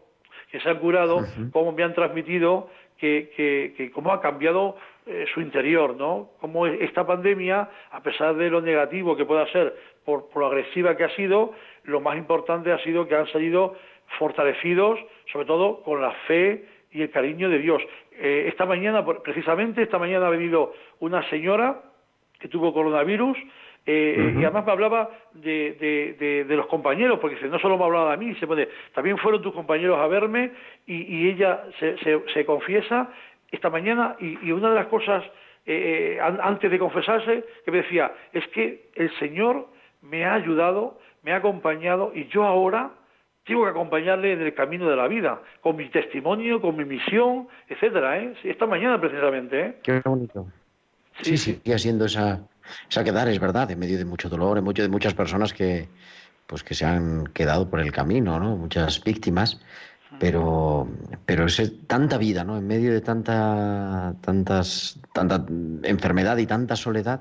que se han curado, cómo me han transmitido que, que, cómo ha cambiado eh, su interior, ¿no? Cómo esta pandemia, a pesar de lo negativo que pueda ser por, por agresiva que ha sido, lo más importante ha sido que han salido fortalecidos, sobre todo con la fe y el cariño de Dios. Eh, esta mañana, precisamente, esta mañana ha venido una señora que tuvo coronavirus eh, y además me hablaba de, de- de- de los compañeros, porque no solo me hablaba de mí, se pone, también fueron tus compañeros a verme y, y ella se, se- se confiesa esta mañana y, y una de las cosas eh, eh, an- antes de confesarse que me decía, es que el Señor me ha ayudado, me ha acompañado y yo ahora tengo que acompañarle en el camino de la vida, con mi testimonio, con mi misión, etcétera, ¿eh? Sí, esta mañana precisamente, ¿eh? Qué bonito. Sí, sí, sigue siendo esa, esa quedar, es verdad, en medio de mucho dolor, en medio de muchas personas que, pues que se han quedado por el camino, ¿no? Muchas víctimas, pero, pero es tanta vida, ¿no? En medio de tanta, tantas, tanta enfermedad y tanta soledad,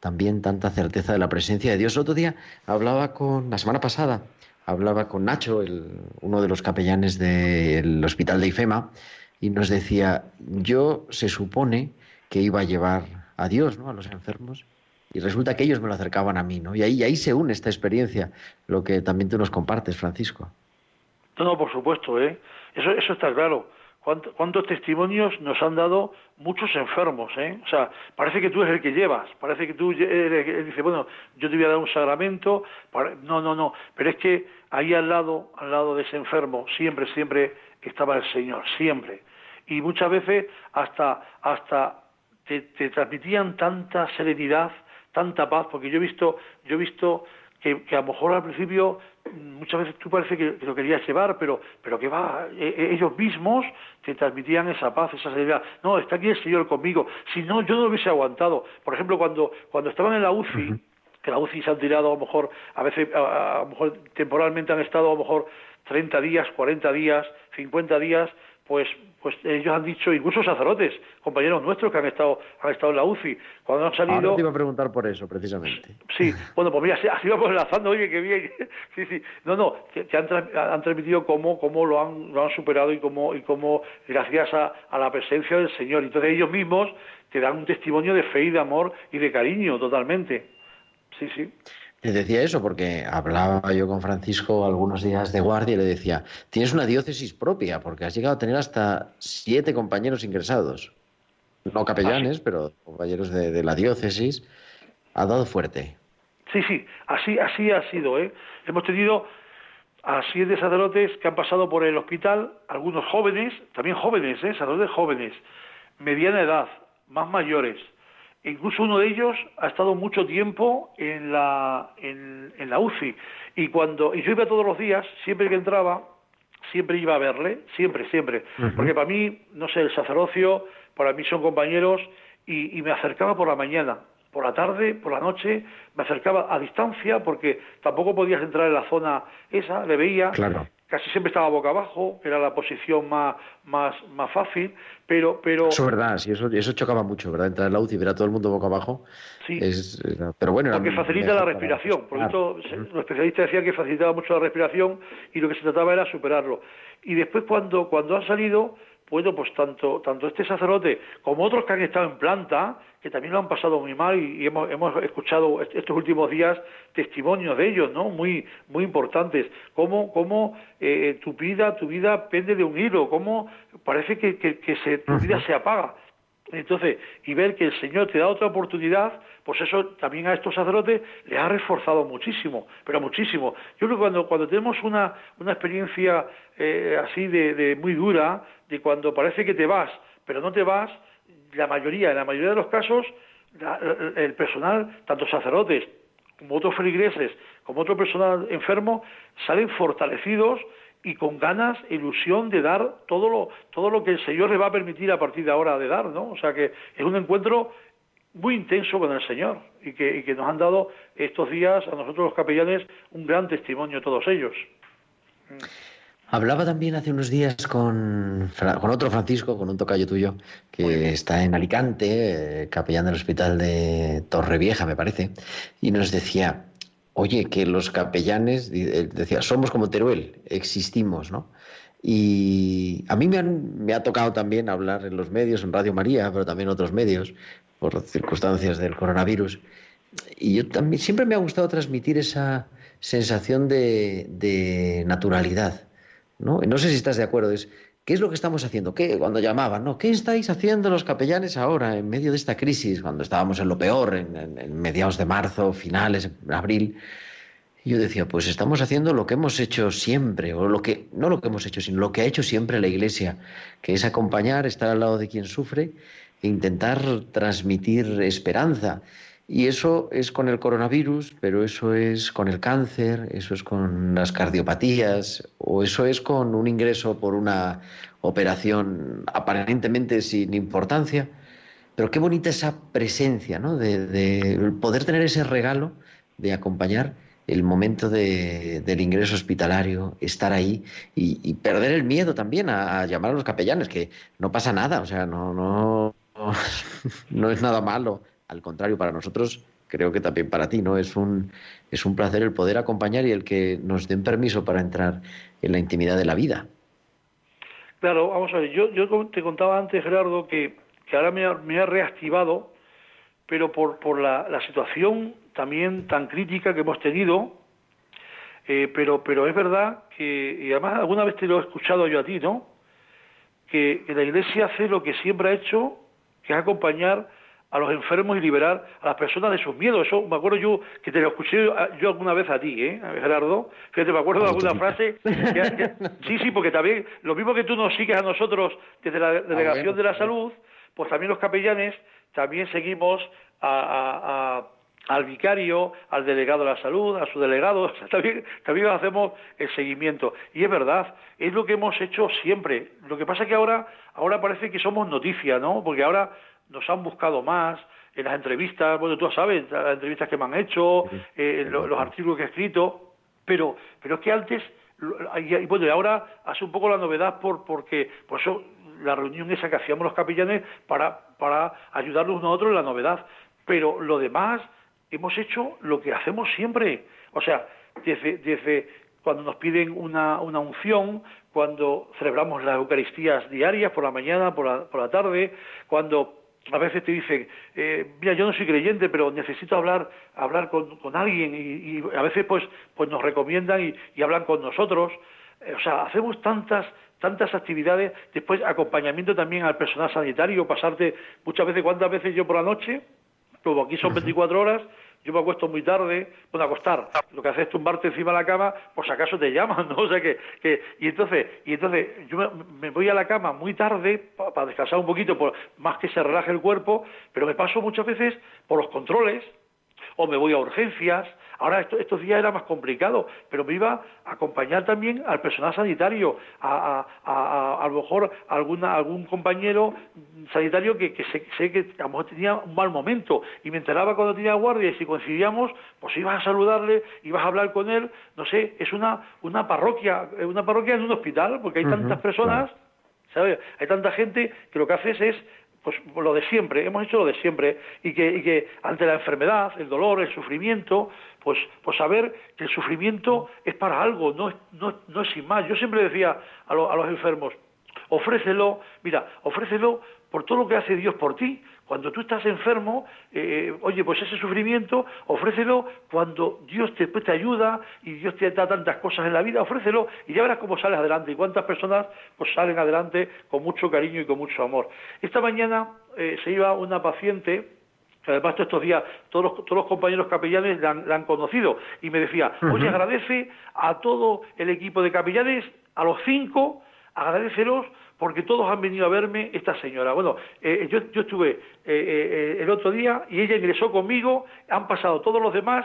también tanta certeza de la presencia de Dios. otro día hablaba con, la semana pasada, hablaba con Nacho, el, uno de los capellanes del hospital de IFEMA, y nos decía, yo se supone que iba a llevar a Dios, ¿no? A los enfermos, y resulta que ellos me lo acercaban a mí, ¿no? Y ahí, ahí se une esta experiencia, lo que también tú nos compartes, Francisco. No, no, por supuesto, ¿eh? Eso, eso está claro. ¿Cuántos, testimonios nos han dado muchos enfermos, eh? O sea, parece que tú eres el que llevas, parece que tú eres dice, bueno, yo te voy a dar un sacramento. No, no, no. Pero es que ahí al lado, al lado de ese enfermo, siempre, siempre estaba el Señor, siempre. Y muchas veces hasta, hasta te, te transmitían tanta serenidad, tanta paz, porque yo he visto, yo he visto que, a lo mejor al principio mm, muchas veces tú parece que, lo querías llevar, pero, pero que va, e, e, ellos mismos te transmitían esa paz, esa serenidad. No, está aquí el Señor conmigo. Si no, yo no lo hubiese aguantado. Por ejemplo, cuando, cuando estaban en la UCI, que la UCI se han tirado a lo mejor, a veces, a, a lo mejor temporalmente han estado a lo mejor 30 días, 40 días, 50 días, pues, pues ellos han dicho, incluso sacerdotes, compañeros nuestros que han estado, han estado en la UCI, cuando han salido... Ahora te iba a preguntar por eso, precisamente. Sí, (laughs) bueno, pues mira, así vamos enlazando, oye, qué bien. (laughs) Sí, sí, no, no, que, han, han, transmitido cómo, cómo lo, han, lo han superado y cómo, y cómo gracias a, a la presencia del Señor. Entonces ellos mismos te dan un testimonio de fe y de amor y de cariño, totalmente. Sí, sí. Le decía eso porque hablaba yo con Francisco algunos días de guardia y le decía, tienes una diócesis propia porque has llegado a tener hasta siete compañeros ingresados. No capellanes, pero compañeros de, la diócesis. Ha dado fuerte. Sí, sí, así, así ha sido. ¿eh? Hemos tenido a siete sacerdotes que han pasado por el hospital, algunos jóvenes, también jóvenes, ¿eh? sacerdotes jóvenes, mediana edad, más mayores Incluso uno de ellos ha estado mucho tiempo en la, en, la UCI. Y cuando y yo iba todos los días, siempre que entraba, siempre iba a verle, siempre, siempre. Porque para mí, no sé, el sacerdocio, para mí son compañeros, y, y, me acercaba por la mañana, por la tarde, por la noche, me acercaba a distancia, porque tampoco podías entrar en la zona esa, le veía. Claro casi siempre estaba boca abajo, era la posición más, más, más fácil, pero, pero... Eso es verdad, sí, eso, eso chocaba mucho, ¿verdad? Entrar en la UCI y ver a todo el mundo boca abajo. Sí. pero bueno... Porque facilita la respiración, por eso los especialistas decían que facilitaba mucho la respiración y lo que se trataba era superarlo. Y después cuando, cuando han salido bueno, pues tanto, tanto este sacerdote como otros que han estado en planta, que también lo han pasado muy mal y, hemos, hemos, escuchado estos últimos días testimonios de ellos, ¿no? Muy, muy importantes. Cómo, cómo eh, tu vida, tu vida pende de un hilo, cómo parece que, que, se, tu vida se apaga. Entonces, y ver que el Señor te da otra oportunidad, pues eso también a estos sacerdotes les ha reforzado muchísimo, pero muchísimo. Yo creo que cuando, cuando tenemos una, una experiencia eh, así de, de, muy dura, de cuando parece que te vas, pero no te vas, la mayoría, en la mayoría de los casos, el personal, tanto sacerdotes como otros feligreses, como otro personal enfermo, salen fortalecidos y con ganas, ilusión de dar todo lo, todo lo que el Señor le va a permitir a partir de ahora de dar, ¿no? O sea que es un encuentro muy intenso con el Señor y que, y que nos han dado estos días a nosotros los capellanes un gran testimonio todos ellos. Hablaba también hace unos días con, con otro Francisco, con un tocayo tuyo, que está en Alicante, eh, capellán del hospital de Torrevieja, me parece, y nos decía, oye, que los capellanes, decía, somos como Teruel, existimos, ¿no? Y a mí me, ha tocado también hablar en los medios, en Radio María, pero también en otros medios, por circunstancias del coronavirus. Y yo también siempre me ha gustado transmitir esa sensación de, de naturalidad. ¿no? no sé si estás de acuerdo. Es, ¿Qué es lo que estamos haciendo? ¿Qué? Cuando llamaban, ¿no? ¿Qué estáis haciendo los capellanes ahora, en medio de esta crisis, cuando estábamos en lo peor, en, mediados de marzo, finales, de abril? Y yo decía, pues estamos haciendo lo que hemos hecho siempre, o lo que, no lo que hemos hecho, sino lo que ha hecho siempre la Iglesia, que es acompañar, estar al lado de quien sufre e intentar transmitir esperanza. Y eso es con el coronavirus, pero eso es con el cáncer, eso es con las cardiopatías, o eso es con un ingreso por una operación aparentemente sin importancia. Pero qué bonita esa presencia, ¿no? De, poder tener ese regalo de acompañar el momento de, del ingreso hospitalario, estar ahí y, perder el miedo también a, llamar a los capellanes, que no pasa nada, o sea, no, no, (laughs) no es nada malo. Al contrario, para nosotros, creo que también para ti, ¿no? Es un, es un placer el poder acompañar y el que nos den permiso para entrar en la intimidad de la vida. Claro, vamos a ver, yo, te contaba antes, Gerardo, que, que ahora me ha, me ha reactivado, pero por, por la, la situación también tan crítica que hemos tenido, eh, pero, pero es verdad que, y además alguna vez te lo he escuchado yo a ti, ¿no? Que, la Iglesia hace lo que siempre ha hecho, que es acompañar a los enfermos y liberar a las personas de sus miedos. Eso me acuerdo yo que te lo escuché yo alguna vez a ti, ¿eh, Gerardo? Fíjate, me acuerdo de alguna frase. (laughs) sí, sí, porque también, lo mismo que tú nos sigues a nosotros desde la ah, Delegación de la Salud, pues también los capellanes también seguimos a al vicario, al delegado de la salud, a su delegado, (laughs) también, también hacemos el seguimiento. Y es verdad, es lo que hemos hecho siempre. Lo que pasa es que ahora, ahora parece que somos noticia, ¿no? Porque ahora nos han buscado más en las entrevistas, bueno, tú sabes, las entrevistas que me han hecho, eh, los, artículos que he escrito, pero, pero es que antes, y bueno, y ahora hace un poco la novedad por, porque, por eso la reunión esa que hacíamos los capellanes para, para ayudarnos nosotros en la novedad. Pero lo demás, hemos hecho lo que hacemos siempre. O sea, desde, desde cuando nos piden una, una unción, cuando celebramos las Eucaristías diarias, por la mañana, por la, por la tarde, cuando a veces te dicen, eh, mira, yo no soy creyente, pero necesito hablar, hablar con, con alguien, y, a veces pues, pues nos recomiendan y, y hablan con nosotros. Eh, o sea, hacemos tantas, tantas actividades, después acompañamiento también al personal sanitario, pasarte muchas veces, ¿cuántas veces yo por la noche? Como aquí son 24 horas, yo me acuesto muy tarde, bueno, acostar, lo que haces es tumbarte encima de la cama, por si acaso te llaman, (laughs) ¿no? O sea que, que y entonces, y entonces yo me, voy a la cama muy tarde para descansar un poquito, por, más que se relaje el cuerpo, pero me paso muchas veces por los controles, o me voy a urgencias. Ahora estos días era más complicado, pero me iba a acompañar también al personal sanitario, a, a, a, lo mejor alguna, algún compañero sanitario que, que sé, que a lo mejor tenía un mal momento y me enteraba cuando tenía guardia y si coincidíamos, pues ibas a saludarle, ibas a hablar con él, no sé, es una, una parroquia, una parroquia en un hospital, porque hay tantas personas, ¿sabes? Hay tanta gente que lo que haces es pues lo de siempre, hemos hecho lo de siempre, y que, y que ante la enfermedad, el dolor, el sufrimiento, pues, pues saber que el sufrimiento es para algo, no, no, no es sin más. Yo siempre decía a, a los enfermos, ofrécelo, mira, ofrécelo por todo lo que hace Dios por ti. Cuando tú estás enfermo, eh, oye, pues ese sufrimiento, ofrécelo. Cuando Dios te, te ayuda y Dios te da tantas cosas en la vida, ofrécelo y ya verás cómo sales adelante. Y cuántas personas pues salen adelante con mucho cariño y con mucho amor. Esta mañana eh, se iba una paciente que además todos estos días todos los, todos los compañeros capellanes la han, la han conocido y me decía, oye, agradece a todo el equipo de capellanes, a los cinco, agradecelos porque todos han venido a verme esta señora. Bueno, eh, yo, yo, estuve eh, eh, el otro día y ella ingresó conmigo, han pasado todos los demás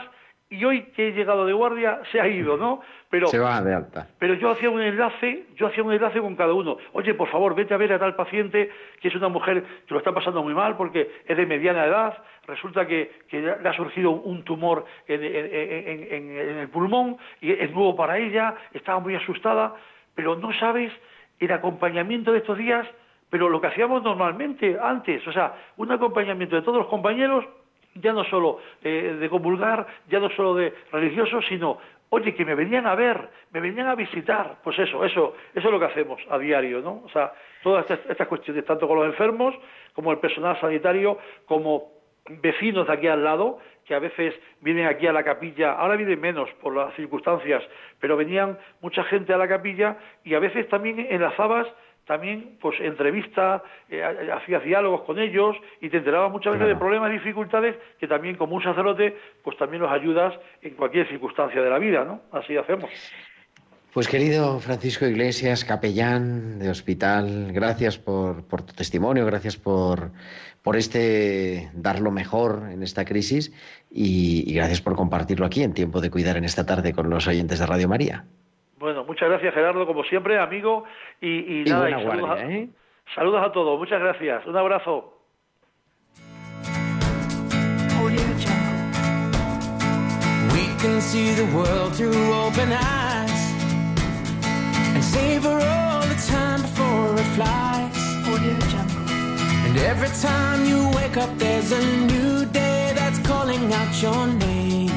y hoy que he llegado de guardia se ha ido, ¿no? Pero, se va de alta. Pero yo hacía un enlace, yo hacía un enlace con cada uno. Oye, por favor, vete a ver a tal paciente que es una mujer que lo está pasando muy mal porque es de mediana edad, resulta que, que le ha surgido un tumor en, en, en el pulmón y es nuevo para ella, estaba muy asustada, pero no sabes el acompañamiento de estos días, pero lo que hacíamos normalmente antes, o sea, un acompañamiento de todos los compañeros, ya no solo eh, de comulgar, ya no solo de religiosos, sino, oye, que me venían a ver, me venían a visitar, pues eso, eso, eso es lo que hacemos a diario, ¿no? O sea, todas estas, estas cuestiones, tanto con los enfermos, como el personal sanitario, como vecinos de aquí al lado, que a veces vienen aquí a la capilla, ahora vienen menos por las circunstancias, pero venían mucha gente a la capilla y a veces también enlazabas también pues entrevistas, eh, hacías diálogos con ellos y te enterabas muchas veces de problemas y dificultades que también como un sacerdote pues también los ayudas en cualquier circunstancia de la vida, ¿no? Así hacemos. Pues querido Francisco Iglesias, capellán de hospital, gracias por, por tu testimonio, gracias por, por este dar lo mejor en esta crisis y, gracias por compartirlo aquí en Tiempo de Cuidar en esta tarde con los oyentes de Radio María. Bueno, muchas gracias Gerardo, como siempre, amigo, y, nada, saludos, a, ¿eh? saludos a todos, muchas gracias, un abrazo. can see the world through open eyes and savor all the time before it flies. And every time you wake up, there's a new day that's calling out your name.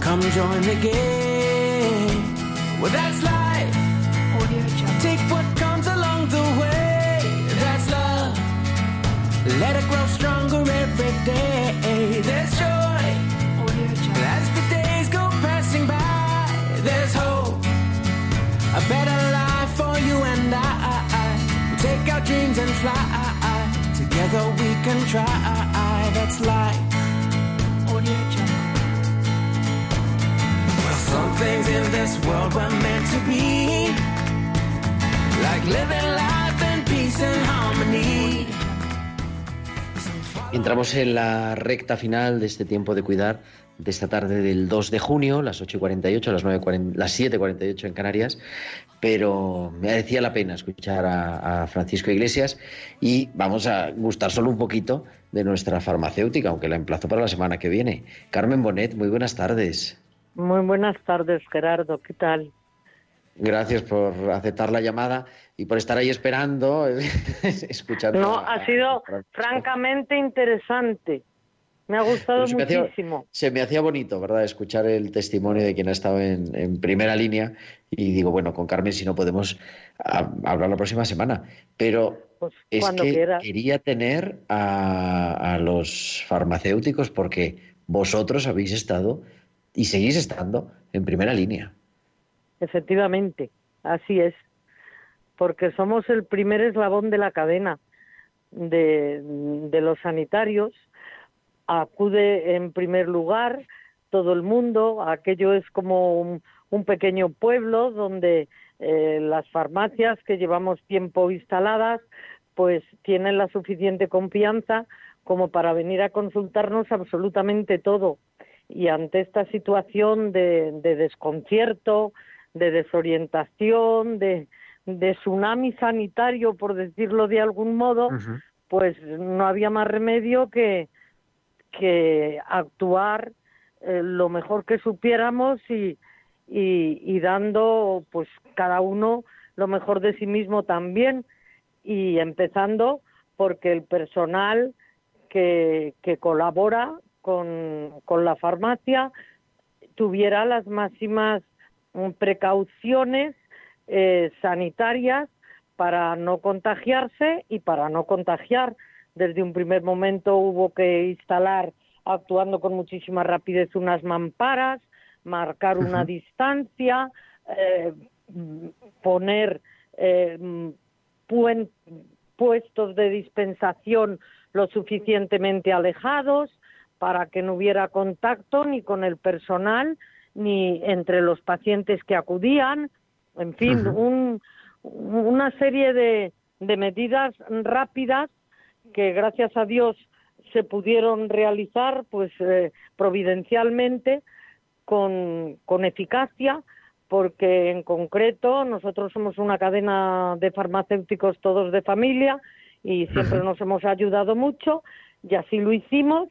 Come join the game. Well, that's life. Take what comes along the way. That's love. Let it grow stronger every day. There's joy. Take and fly. Together we can try. That's life. Well, some things in this world were meant to be. Like living life Entramos en la recta final de este tiempo de cuidar de esta tarde del 2 de junio, las 8 y 48, las, 9 40, las 7 y 48 en Canarias, pero me decía la pena escuchar a, a, Francisco Iglesias y vamos a gustar solo un poquito de nuestra farmacéutica, aunque la emplazo para la semana que viene. Carmen Bonet, muy buenas tardes. Muy buenas tardes, Gerardo, ¿qué tal? Gracias por aceptar la llamada y por estar ahí esperando, (laughs) escuchando. No, ha sido francamente interesante. Me ha gustado se muchísimo. Me hacía, se me hacía bonito, ¿verdad?, escuchar el testimonio de quien ha estado en, en primera línea. Y digo, bueno, con Carmen, si no podemos a, hablar la próxima semana. Pero pues es que quieras. quería tener a, a los farmacéuticos porque vosotros habéis estado y seguís estando en primera línea. Efectivamente, así es. Porque somos el primer eslabón de la cadena de, de los sanitarios acude en primer lugar todo el mundo, aquello es como un, un pequeño pueblo donde eh, las farmacias que llevamos tiempo instaladas pues tienen la suficiente confianza como para venir a consultarnos absolutamente todo. Y ante esta situación de, de desconcierto, de desorientación, de, de, tsunami sanitario, por decirlo de algún modo, uh -huh. pues no había más remedio que, que actuar eh, lo mejor que supiéramos y, y, y, dando pues cada uno lo mejor de sí mismo también y empezando porque el personal que, que colabora con, con la farmacia tuviera las máximas precauciones eh, sanitarias para no contagiarse y para no contagiar desde un primer momento hubo que instalar, actuando con muchísima rapidez, unas mamparas, marcar una uh -huh. distancia, eh, poner eh, puen, puestos de dispensación lo suficientemente alejados para que no hubiera contacto ni con el personal ni entre los pacientes que acudían, en fin, uh -huh. un, una serie de, de medidas rápidas que gracias a Dios se pudieron realizar pues eh, providencialmente con, con eficacia porque en concreto nosotros somos una cadena de farmacéuticos todos de familia y siempre uh -huh. nos hemos ayudado mucho y así lo hicimos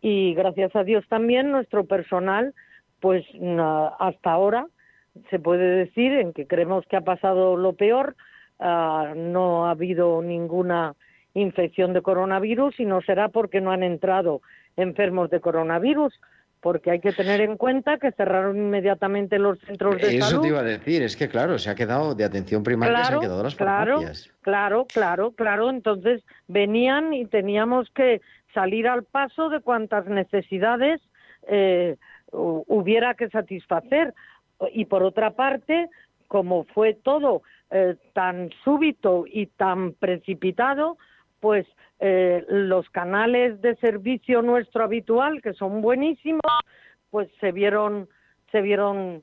y gracias a Dios también nuestro personal pues hasta ahora se puede decir en que creemos que ha pasado lo peor uh, no ha habido ninguna infección de coronavirus y no será porque no han entrado enfermos de coronavirus, porque hay que tener en cuenta que cerraron inmediatamente los centros de Eso salud. te iba a decir, es que claro, se ha quedado de atención primaria, claro, se han quedado las claro, farmacias. Claro, claro, claro, entonces venían y teníamos que salir al paso de cuantas necesidades eh, hubiera que satisfacer. Y por otra parte, como fue todo eh, tan súbito y tan precipitado, pues eh, los canales de servicio nuestro habitual que son buenísimos pues se vieron se vieron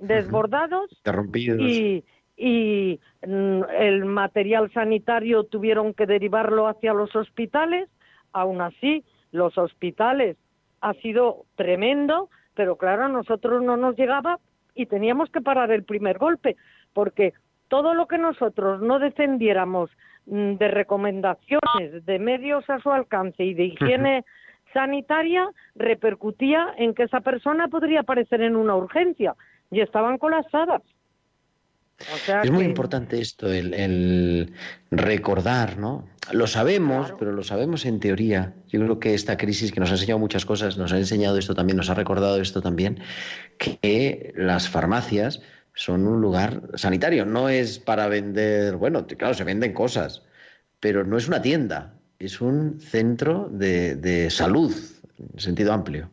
desbordados Interrumpidos. y y mm, el material sanitario tuvieron que derivarlo hacia los hospitales aún así los hospitales ha sido tremendo pero claro a nosotros no nos llegaba y teníamos que parar el primer golpe porque todo lo que nosotros no defendiéramos de recomendaciones de medios a su alcance y de higiene sanitaria repercutía en que esa persona podría aparecer en una urgencia y estaban colapsadas. Es muy importante esto, el, recordar, ¿no? Lo sabemos, pero lo sabemos en teoría. Yo creo que esta crisis que nos ha enseñado muchas cosas, nos ha enseñado esto también, nos ha recordado esto también, que las farmacias son un lugar sanitario. No es para vender, bueno, claro, se venden cosas, pero no es una tienda, es un centro de, de salud, en sentido amplio.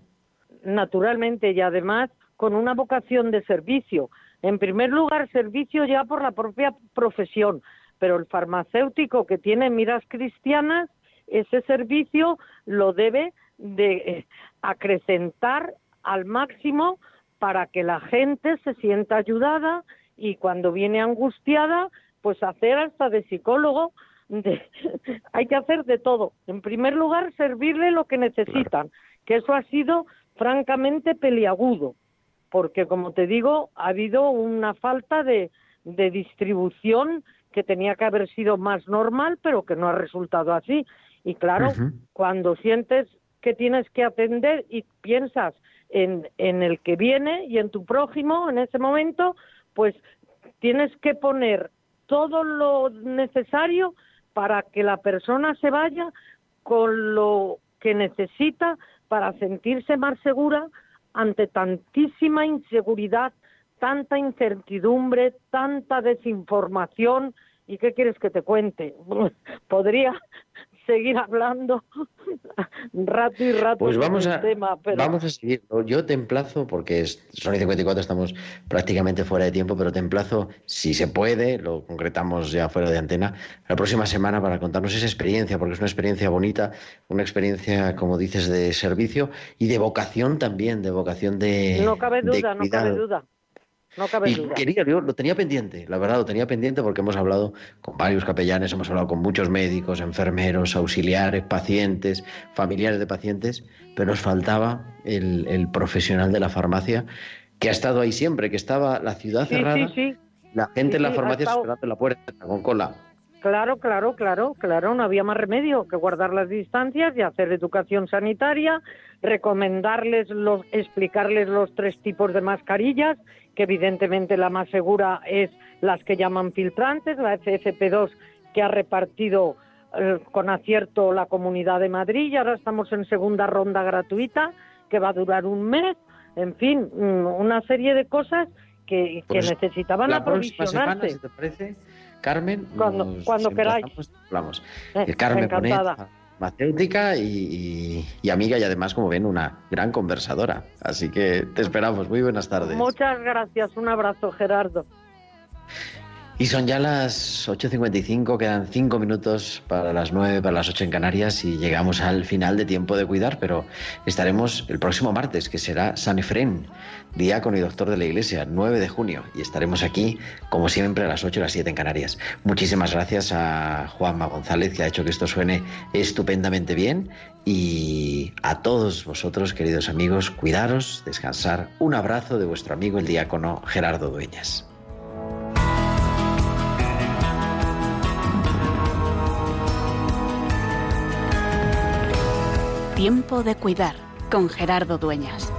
Naturalmente, y además con una vocación de servicio. En primer lugar, servicio ya por la propia profesión, pero el farmacéutico que tiene miras cristianas, ese servicio lo debe de eh, acrecentar al máximo para que la gente se sienta ayudada y cuando viene angustiada, pues hacer hasta de psicólogo, (laughs) hay que hacer de todo. En primer lugar, servirle lo que necesitan, que eso ha sido francamente peliagudo porque como te digo, ha habido una falta de, distribución que tenía que haber sido más normal, pero que no ha resultado así. Y claro, cuando sientes que tienes que atender y piensas en, en el que viene y en tu prójimo en ese momento, pues tienes que poner todo lo necesario para que la persona se vaya con lo que necesita para sentirse más segura, ante tantísima inseguridad, tanta incertidumbre, tanta desinformación. ¿Y qué quieres que te cuente? (laughs) Podría seguir hablando (laughs) rato y rato pues vamos a, tema, Vamos a seguir. Yo te emplazo, porque son y 54, estamos prácticamente fuera de tiempo, pero te emplazo, si se puede, lo concretamos ya fuera de antena, la próxima semana para contarnos esa experiencia, porque es una experiencia bonita, una experiencia, como dices, de servicio y de vocación también, de vocación de No cabe duda, no cabe duda. No cabe y quería, yo lo tenía pendiente, la verdad, lo tenía pendiente porque hemos hablado con varios capellanes, hemos hablado con muchos médicos, enfermeros, auxiliares, pacientes, familiares de pacientes, pero nos faltaba el, profesional de la farmacia que ha estado ahí siempre, que estaba la ciudad cerrada, la gente en la farmacia esperando en la puerta con cola. Claro, claro, claro, claro, no había más remedio que guardar las distancias y hacer educación sanitaria, recomendarles, los, explicarles los tres tipos de mascarillas, que evidentemente la más segura es las que llaman filtrantes, la FFP2 que ha repartido eh, con acierto la Comunidad de Madrid y ahora estamos en segunda ronda gratuita que va a durar un mes, en fin, mm, una serie de cosas que, pues necesitaban la aprovisionarse. te parece, Carmen, cuando, cuando queráis. Hablamos. Eh, Carmen farmacéutica y, amiga y además, como ven, una gran conversadora. Así que te esperamos. Muy buenas tardes. Muchas gracias. Un abrazo, Gerardo. Y son ya las 8.55, quedan 5 minutos para las 9, para las 8 en Canarias y llegamos al final de tiempo de cuidar, pero estaremos el próximo martes, que será San Efrén, diácono y doctor de la Iglesia, 9 de junio, y estaremos aquí, como siempre, a las 8 y las 7 en Canarias. Muchísimas gracias a Juanma González, que ha hecho que esto suene estupendamente bien, y a todos vosotros, queridos amigos, cuidaros, descansar. Un abrazo de vuestro amigo el diácono Gerardo Dueñas. Tiempo de cuidar con Gerardo Dueñas.